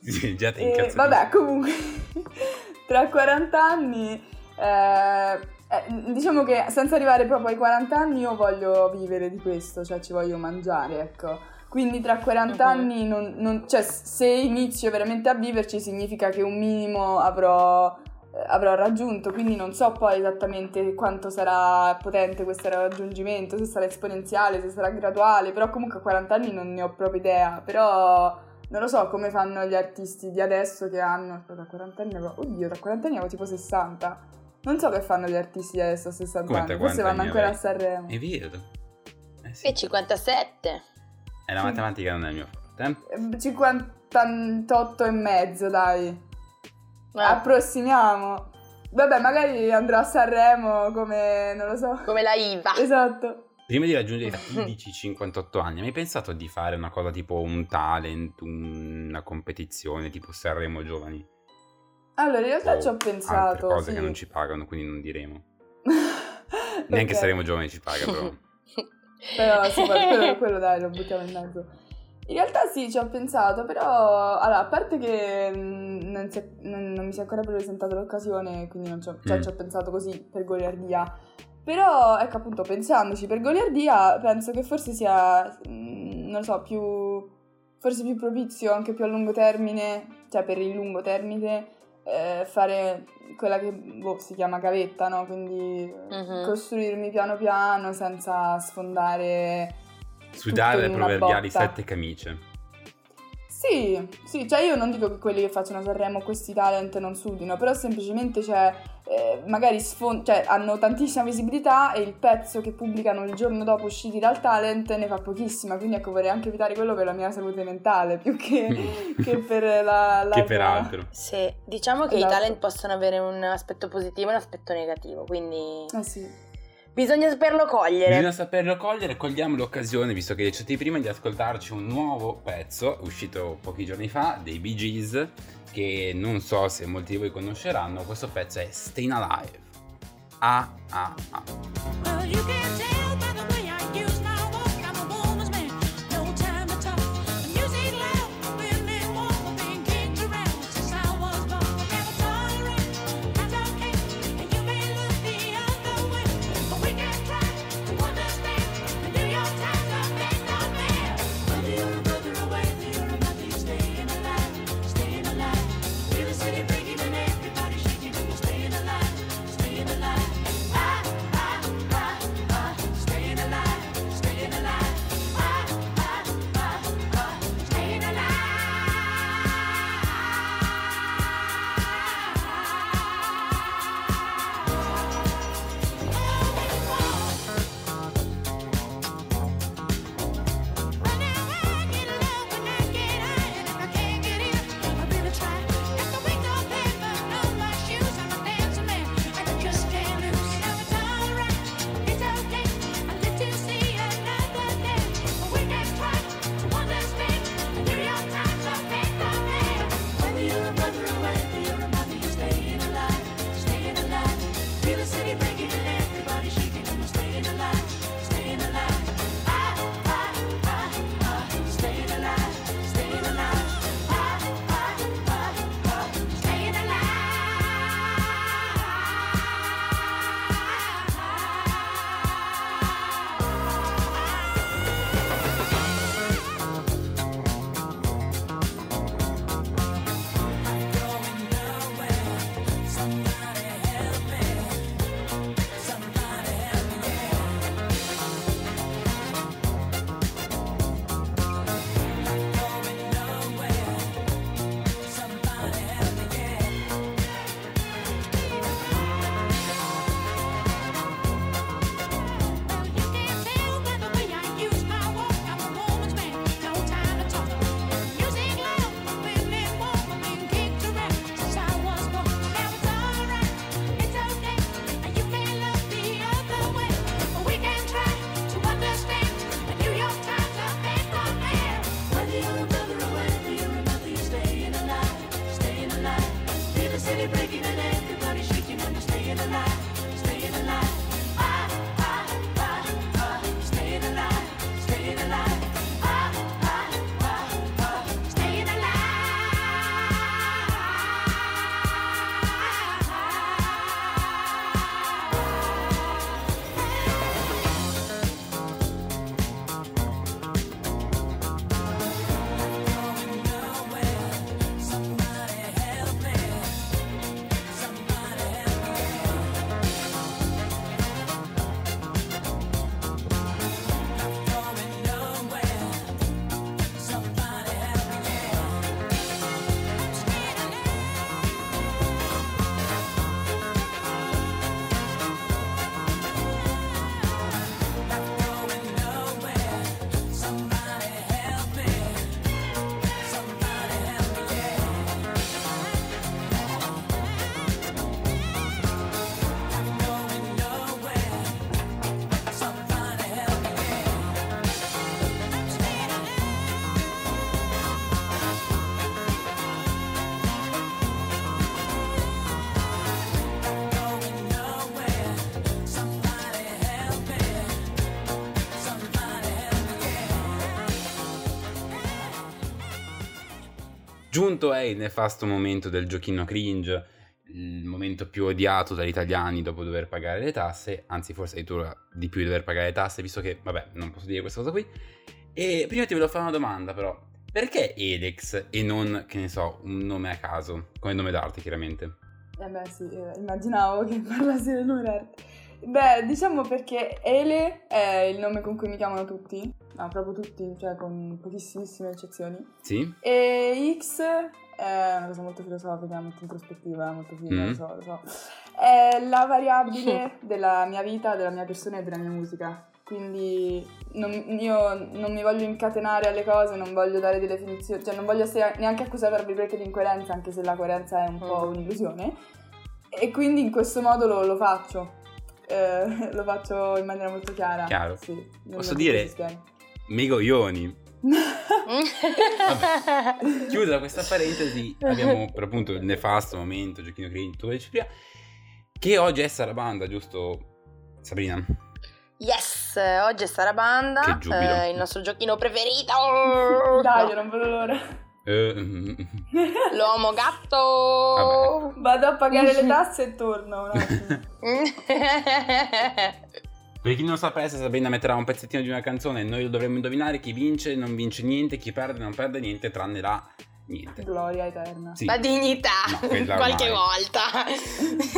Sì, già ti E, incazzo. vabbè, comunque, tra 40 anni, eh, eh, diciamo che senza arrivare proprio ai 40 anni io voglio vivere di questo, cioè ci voglio mangiare, ecco. Quindi tra 40 Mhm. anni, non, non- cioè se inizio veramente a viverci significa che un minimo avrò eh, avrò raggiunto, quindi non so poi esattamente quanto sarà potente questo raggiungimento, se sarà esponenziale, se sarà graduale, però comunque a 40 anni non ne ho proprio idea, però non lo so come fanno gli artisti di adesso che hanno, aspetta, 40 anni, avevo- oddio, tra 40 anni avevo tipo 60. Non so che fanno gli artisti di adesso a 60 Come te, anni, forse 40 vanno ancora a avevi? Sanremo. È vero. Eh sì. E 57. E la matematica non è il mio forte. eh. Eh, 58 e mezzo, dai. Eh, Approssimiamo. Vabbè, magari andrò a Sanremo come, non lo so. come la IVA. Esatto. Prima di raggiungere i fatidici 58 anni, hai mai pensato di fare una cosa tipo un talent, un- una competizione tipo Sanremo Giovani? Allora, in realtà O ci ho Altre pensato. cose sì. che non ci pagano, quindi non diremo. Neanche Ok. Saremo Giovani ci paga, però. Però sì, quello, quello dai, lo buttiamo in mezzo. In realtà sì, ci ho pensato, però allora, a parte che mh, non, si è- non- non mi si è ancora presentata l'occasione, quindi non ci ho, cioè, Mm. ci ho pensato così per goliardia. Però, ecco appunto, pensandoci per goliardia, penso che forse sia, mh, non lo so, più, forse più propizio, anche più a lungo termine, cioè per il lungo termine, eh, fare quella che boh, si chiama gavetta, no? Quindi Mhm. costruirmi piano piano senza sfondare Sudare le proverbiali botta. sette camicie. Sì, sì, cioè io non dico che quelli che facciano Sanremo questi talent non sudino, però semplicemente cioè, eh, magari sfon- cioè, hanno tantissima visibilità e il pezzo che pubblicano il giorno dopo usciti dal talent ne fa pochissima, quindi ecco vorrei anche evitare quello per la mia salute mentale più che, che per la, la che peraltro. Sì, diciamo che Esatto. i talent possono avere un aspetto positivo e un aspetto negativo, quindi Eh sì. Bisogna saperlo cogliere. Bisogna saperlo cogliere, cogliamo l'occasione, visto che dicete prima di ascoltarci un nuovo pezzo, uscito pochi giorni fa, dei Bee Gees, che non so se molti di voi conosceranno, questo pezzo è Stayin' Alive. Ah, ah, ah. Well, Giunto è il nefasto momento del giochino cringe, il momento più odiato dagli italiani dopo dover pagare le tasse, anzi forse addirittura di più di dover pagare le tasse, visto che, vabbè, non posso dire questa cosa qui. E prima ti volevo fare una domanda però, perché Elex e non, che ne so, un nome a caso, come nome d'arte chiaramente? Eh beh sì, eh, immaginavo che parlassi del nome d'arte. Beh, diciamo perché Ele è il nome con cui mi chiamano tutti, no, proprio tutti, cioè con pochissimissime eccezioni. Sì? E X è una cosa molto filosofica, molto introspettiva, molto figa, Mm. lo so, lo so. È la variabile della mia vita, della mia persona e della mia musica. Quindi non- io non mi voglio incatenare alle cose, non voglio dare delle definizioni, cioè non voglio essere neanche accusata tra virgolette di incoerenza, anche se la coerenza è un po' Mm. un'illusione. E quindi in questo modo lo, lo faccio. Eh, lo faccio in maniera molto chiara. Chiaro. Sì, Posso dire- Megoglioni. Chiusa questa parentesi, abbiamo per appunto il nefasto momento, giochino cringe, tu dici prima, che oggi è Sarabanda, giusto Sabrina? Yes, oggi è Sarabanda, eh, il nostro giochino preferito. Dai, No, io non vedo l'ora. Eh, L'uomo gatto. Vado a pagare le tasse e torno un attimo. per chi non sapesse, Sabrina metterà un pezzettino di una canzone e noi lo dovremmo indovinare, chi vince non vince niente, chi perde non perde niente, tranne la niente. Gloria eterna. Sì. La dignità, No, qualche volta.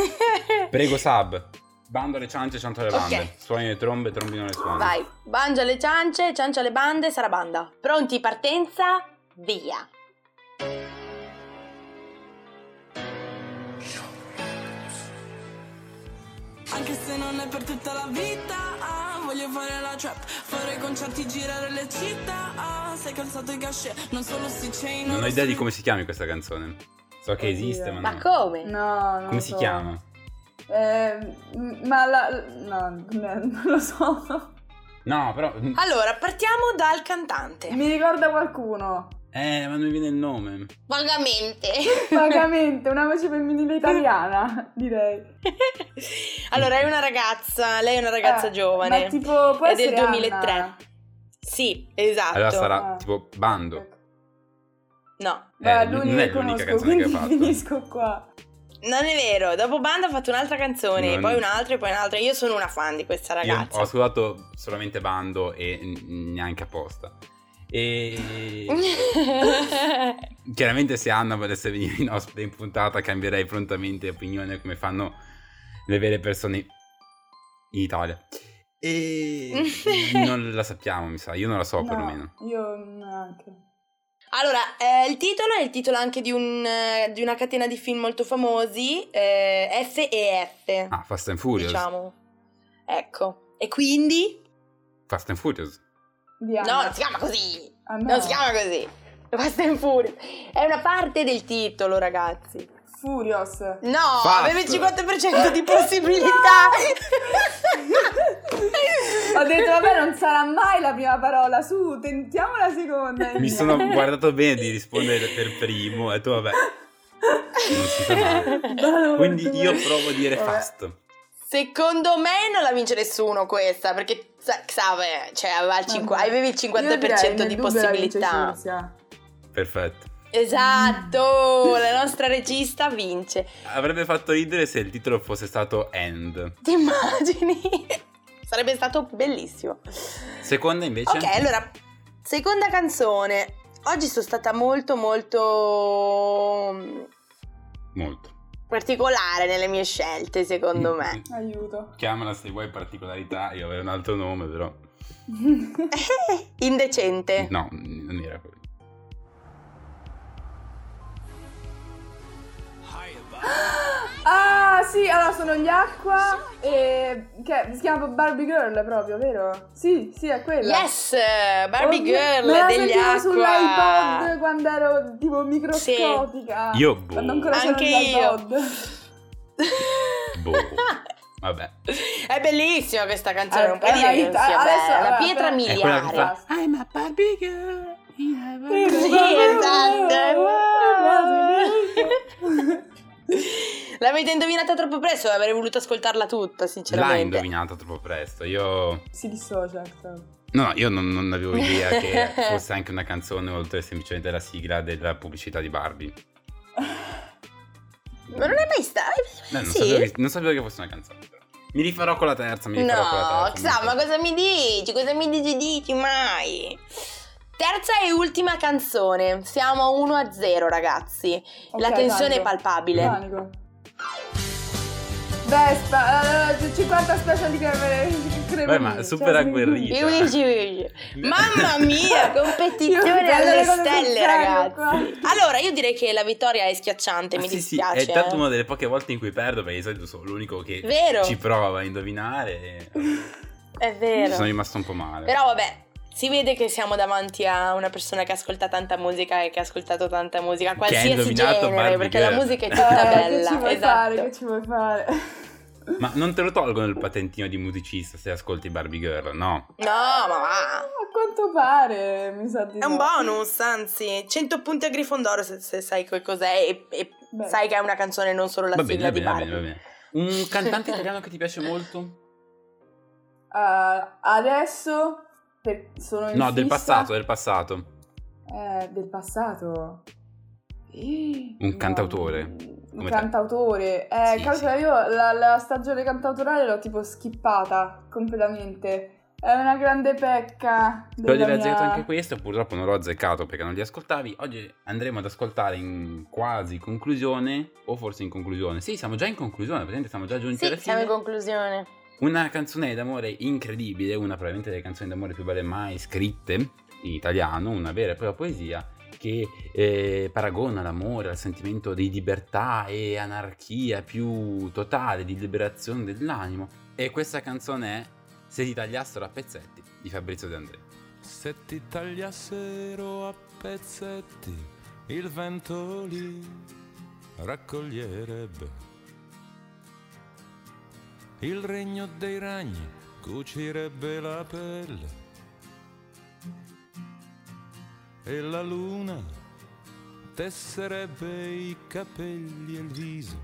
Prego Sab, bando le ciance, cianto le bande, Ok. suoni le trombe, trombino le suoni. Vai, bangia le ciance, ciancia le bande, Sarabanda. Pronti, partenza, via. Anche se non è per tutta la vita, ah, voglio fare la trap, fare concerti, girare le città, ah, sei calzato i cachet, non solo si chain, Non ho idea di come si chiami questa canzone. So che Oddio. esiste, ma, Ma no. come? No, non Come lo si so. chiama? Eh, ma la... No, non lo so. No, però... Allora, partiamo dal cantante. Mi ricorda qualcuno. Eh, ma non mi viene il nome. Vagamente. Vagamente, una voce femminile italiana, direi. allora, è una ragazza, lei è una ragazza Eh, giovane. Ma tipo, può È del essere 2003. Anna. Sì, esatto. Allora sarà Ah. tipo bando. Ecco. No, Eh, Beh, non l'unica è che l'unica conosco, canzone che ha fatto. finisco qua. non è vero. Dopo Banda ha fatto un'altra canzone, Non- poi un'altra e poi un'altra. Io sono una fan di questa Io ragazza. ho ascoltato solamente bando e neanche apposta. E chiaramente se Anna volesse venire in ospite in puntata cambierei prontamente opinione come fanno le vere persone in Italia. E non la sappiamo, mi sa, io non la so No, perlomeno. Io neanche. Allora, eh, il titolo è il titolo anche di, un, eh, di una catena di film molto famosi, eh, F e F, Ah, Fast and Furious. diciamo. Ecco. E quindi? Fast and Furious. Di No, non si chiama così. Ah, no. Non si chiama così. Fast and Furious. È una parte del titolo, ragazzi. Furious. No, Fast. aveva il 50% di possibilità. Ho detto, vabbè, non sarà mai la prima parola. Su, tentiamo la seconda. Mi sono guardato bene di rispondere per primo e tu vabbè, non si fa male. Quindi io provo a dire Vabbè. fast. Secondo me non la vince nessuno questa, perché Xave, cioè aveva il cinqu- avevi il Io direi, 50% nel di possibilità. Perfetto. Esatto, la nostra regista vince. Avrebbe fatto ridere se il titolo fosse stato End. Ti immagini? Sarebbe stato bellissimo. Seconda invece? Ok, allora, seconda canzone. Oggi sono stata molto molto mm, Molto. Particolare nelle mie scelte, secondo me. Aiuto. Chiamala se vuoi particolarità, io avevo un altro nome però. Indecente. No, non era quello. Ah, sì, allora sono gli acqua e... che si chiama Barbie Girl proprio, vero? Sì, sì, è quella. Yes, Barbie Oddio, Girl me la degli Aqua. sull'iPod quando ero tipo microscopica. Io, boh. Quando ancora Anche io. iPod. Boh. Vabbè. È bellissima questa canzone, non puoi è una dire che non hit. sia Adesso, bella. La pietra però- miliare. fa I'm a Barbie girl. a Sì, esatto. L'avete indovinata troppo presto, avrei voluto ascoltarla tutta, L'hai sinceramente. indovinata troppo presto. Io Si dissocia. No, no, io non, non avevo idea che fosse anche una canzone oltre semplicemente la sigla della pubblicità di Barbie. Ma non è mai stato? No, non, sì? sapevo che, non sapevo che fosse una canzone. però. Mi rifarò con la terza, mi rifarò con la No, terza. Xa, ma cosa mi dici? Cosa mi dici, dici mai? Terza e ultima canzone. Siamo 1 a 0, ragazzi. La Ok, tensione è panico. palpabile. Panico. Vespa, eh, 50 special di creme. Beh, ma super agguerrita. Dici, dici. Mamma mia, Io competizione alle stelle, ragazzi. qua. Allora, io direi che la vittoria è schiacciante, Ah, mi sì, sì, dispiace. è tanto eh. una delle poche volte in cui perdo perché di solito sono l'unico che Vero. ci prova a indovinare. e È Ci vero. sono rimasto un po' male. Però vabbè, si vede che siamo davanti a una persona che ascolta tanta musica e che ha ascoltato tanta musica, qualsiasi genere, Barbie perché Girl. la musica è tutta Eh, bella. Che ci vuoi esatto. fare? Che ci vuoi fare? Ma non te lo tolgono il patentino di musicista se ascolti Barbie Girl, no? No, ma va. A quanto pare, mi sa di È un no. bonus, anzi, 100 punti a Grifondoro se, se sai che cos'è e, e sai che è una canzone non solo la Va sigla bene, va bene, va bene. Un cantante italiano che ti piace molto? Uh, adesso per- sono in No, del fissa- passato, del passato. Eh, del passato. Un cantautore, Un come te. cantautore. Eh, Sì, calcola, sì. io la, la stagione cantautorale l'ho tipo skippata completamente. È una grande pecca. Però della devi mia- azzeccato anche questo, purtroppo non l'ho azzeccato perché non li ascoltavi. Oggi andremo ad ascoltare in quasi conclusione, o forse in conclusione. Sì, siamo già in conclusione, praticamente siamo già giunti alla Sì, fine. siamo in conclusione. Una canzone d'amore incredibile, una probabilmente delle canzoni d'amore più belle mai scritte in italiano, una vera e propria poesia che eh, paragona l'amore al sentimento di libertà e anarchia più totale, di liberazione dell'animo. E questa canzone è Se ti tagliassero a pezzetti di Fabrizio De André. Se ti tagliassero a pezzetti, il vento li raccoglierebbe. Il regno dei ragni cucirebbe la pelle. E la luna tesserebbe i capelli e il viso.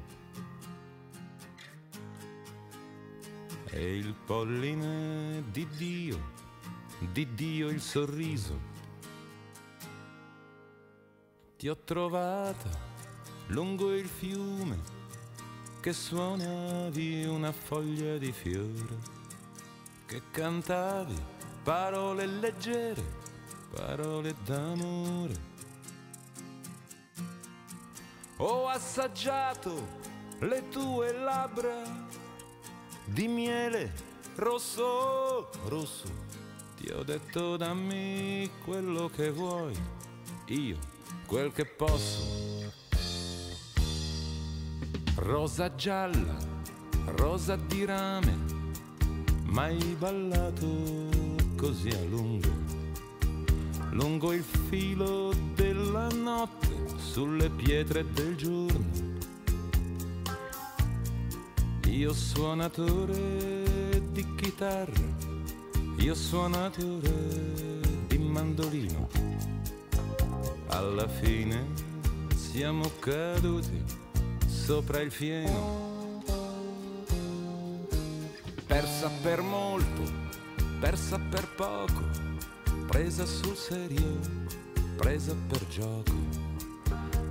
E il polline di Dio di Dio il sorriso. Ti ho trovata lungo il fiume che suonavi una foglia di fiore, che cantavi parole leggere, parole d'amore. Ho assaggiato le tue labbra di miele rosso, rosso. Ti ho detto dammi quello che vuoi, io quel che posso. Rosa gialla, rosa di rame, mai ballato così a lungo, lungo il filo della notte, sulle pietre del giorno. Io suonatore di chitarra, io suonatore di mandolino. Alla fine siamo caduti sopra il fieno. Persa per molto, persa per poco, presa sul serio, presa per gioco.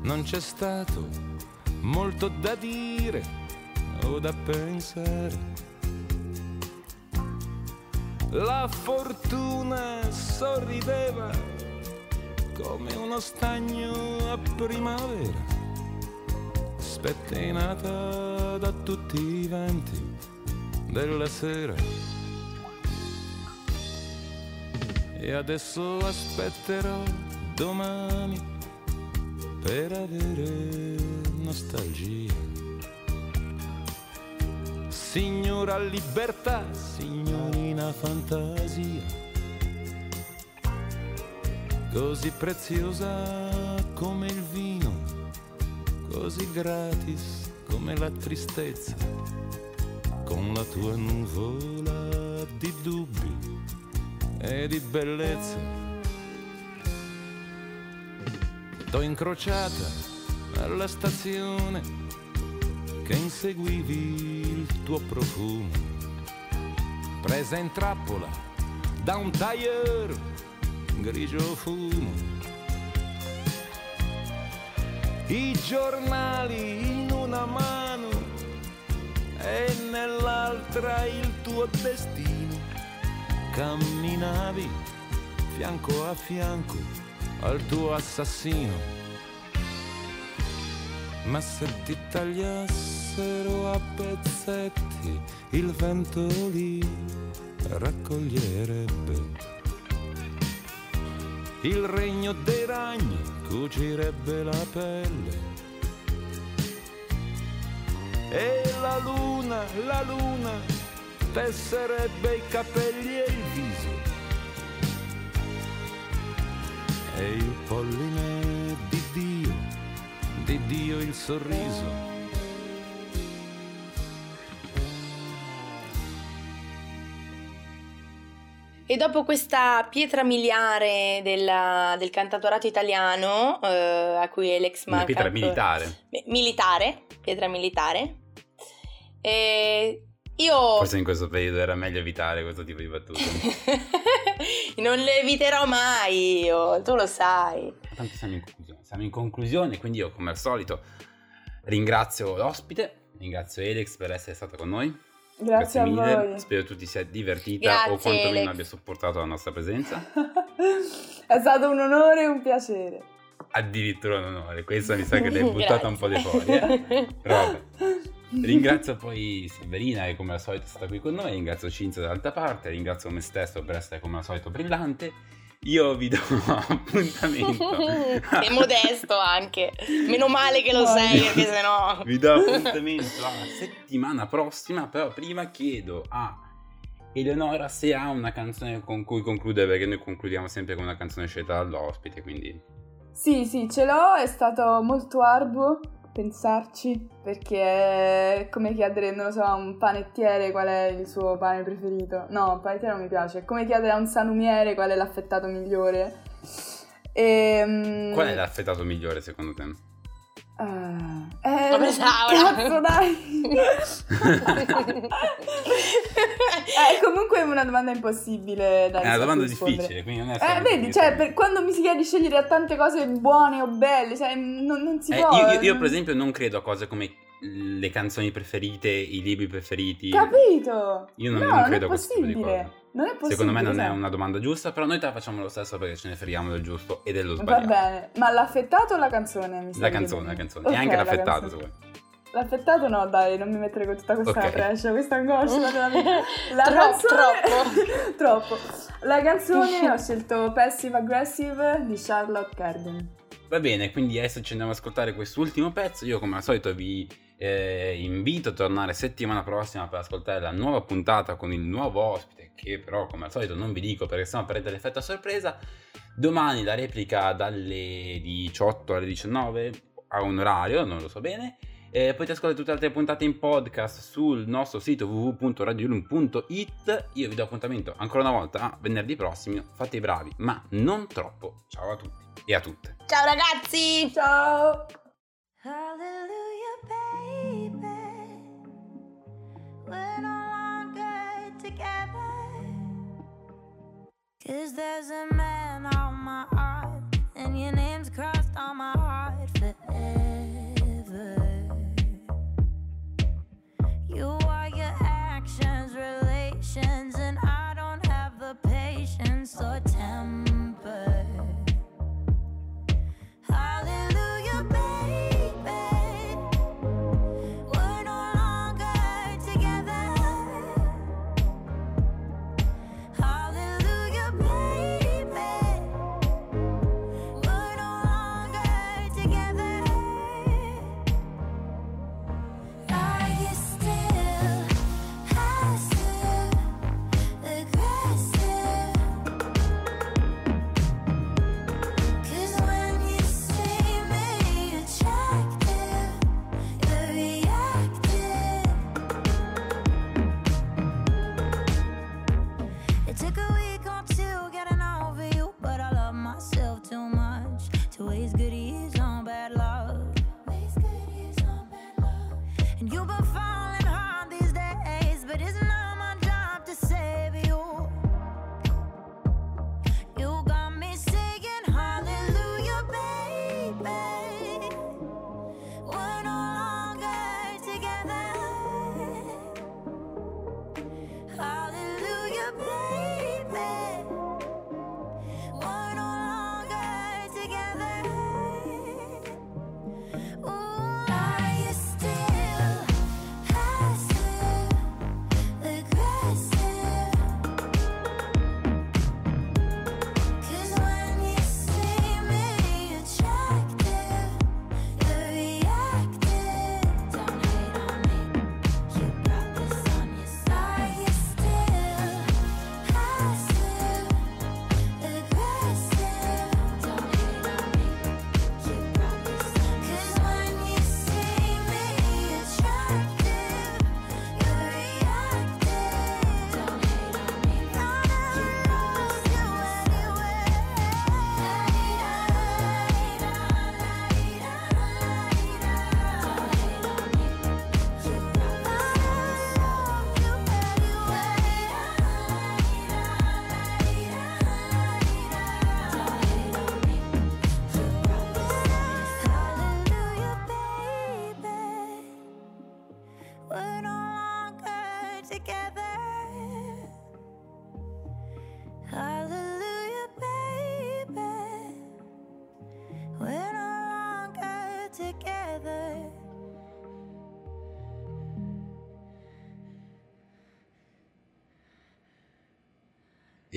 Non c'è stato molto da dire o da pensare. La fortuna sorrideva come uno stagno a primavera, spettinata da tutti i venti della sera. E adesso aspetterò domani per avere nostalgia. Signora libertà, signorina fantasia, così preziosa come il vino, così gratis come la tristezza, con la tua nuvola di dubbi e di bellezza. T'ho incrociata alla stazione che inseguivi il tuo profumo, presa in trappola da un tailleur grigio fumo. I giornali in una mano e nell'altra il tuo destino. Camminavi fianco a fianco al tuo assassino. Ma se ti tagliassero a pezzetti, il vento li raccoglierebbe. Il regno dei ragni cucirebbe la pelle. E la luna, la luna, tesserebbe i capelli e il viso. E il polline di Dio, di Dio il sorriso. E dopo questa pietra miliare della- del cantatorato italiano, eh, a cui Alex manca... pietra militare. Mi- militare, pietra militare. E io Forse in questo periodo era meglio evitare questo tipo di battute. non le eviterò mai io, tu lo sai. Tanto siamo in conclusione. Siamo in conclusione, quindi io come al solito ringrazio l'ospite, ringrazio Alex per essere stata con noi. Grazie, a mille, voi. spero tu ti sia divertita Grazie, o quantomeno Alex. abbia sopportato la nostra presenza. È stato un onore e un piacere. Addirittura un onore, questa mi sa che l'hai buttata un po' di fuori. Eh? Ringrazio poi Severina che come al solito è stata qui con noi, ringrazio Cinzia dall'altra parte, ringrazio me stesso per essere come al solito brillante. Io vi do appuntamento. Sei modesto anche. Meno male che lo sei, perché sennò... Vi do appuntamento la settimana prossima, però prima chiedo a Eleonora se ha una canzone con cui concludere, perché noi concludiamo sempre con una canzone scelta dall'ospite, quindi... Sì, sì, ce l'ho, è stato molto arduo pensarci, perché è come chiedere, non lo so, a un panettiere qual è il suo pane preferito. No, il panettiere non mi piace, è come chiedere a un salumiere qual è l'affettato migliore. E, Qual è l'affettato migliore secondo te? Ah, eh, Come. Cazzo, dai! è comunque una domanda impossibile da È una domanda difficile, quindi non è Eh, vedi, di- cioè, per- quando mi si chiede di scegliere tante cose buone o belle, cioè, non, non si Eh, può. io, io- io, per esempio non credo a cose come le canzoni preferite, i libri preferiti. Capito? Io non- no, non non credo è a questo tipo di possibile. cose. Non è possibile. Secondo me non è cioè. una domanda giusta, però noi te la facciamo lo stesso perché ce ne freghiamo del giusto e dello Va sbagliato. bene, ma l'affettato o la canzone? Mi La canzone, la chiedendo? canzone. Ok, e anche la l'affettato canzone. se vuoi. L'affettato no, dai, non mi mettere con tutta questa Ok. pressure, questa angoscia della vita. La Tro- canzone... troppo. La canzone ho scelto Passive Aggressive di Charlotte Carden. Va bene, quindi adesso ci andiamo ad ascoltare quest'ultimo pezzo. Io come al solito vi eh, invito a tornare settimana prossima per ascoltare la nuova puntata con il nuovo ospite, che però come al solito non vi dico perché sennò perdete l'effetto a sorpresa. Domani la replica dalle 18 alle 19 a un orario, non lo so bene. Eh, potete ascoltare tutte le altre puntate in podcast sul nostro sito www.radiolum.it. Io vi do appuntamento ancora una volta a venerdì prossimo. Fate i bravi, ma non troppo. Ciao a tutti e a tutte. Ciao ragazzi! Ciao! Cause there's a man on my heart, and your name's crossed on my heart forever. You are your actions, relations, and I don't have the patience or temper.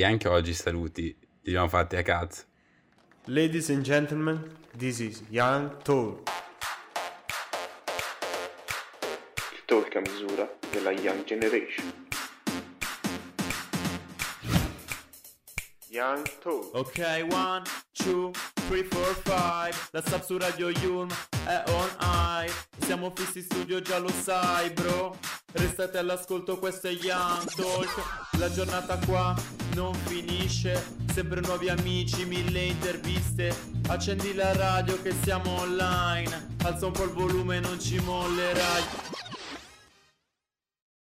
E anche oggi saluti li abbiamo fatti a cazzo. Ladies and gentlemen, this is Young Talk. Il talk a misura della Young Generation. Young Talk. Ok, one, two, three, four, five. La sub su Radio Yulm è on high. Siamo fissi in studio, già lo sai, bro. Restate all'ascolto, questo è Young Talk. La giornata qua non finisce. Sempre nuovi amici, mille interviste. Accendi la radio che siamo online. Alza un po' il volume, non ci mollerai.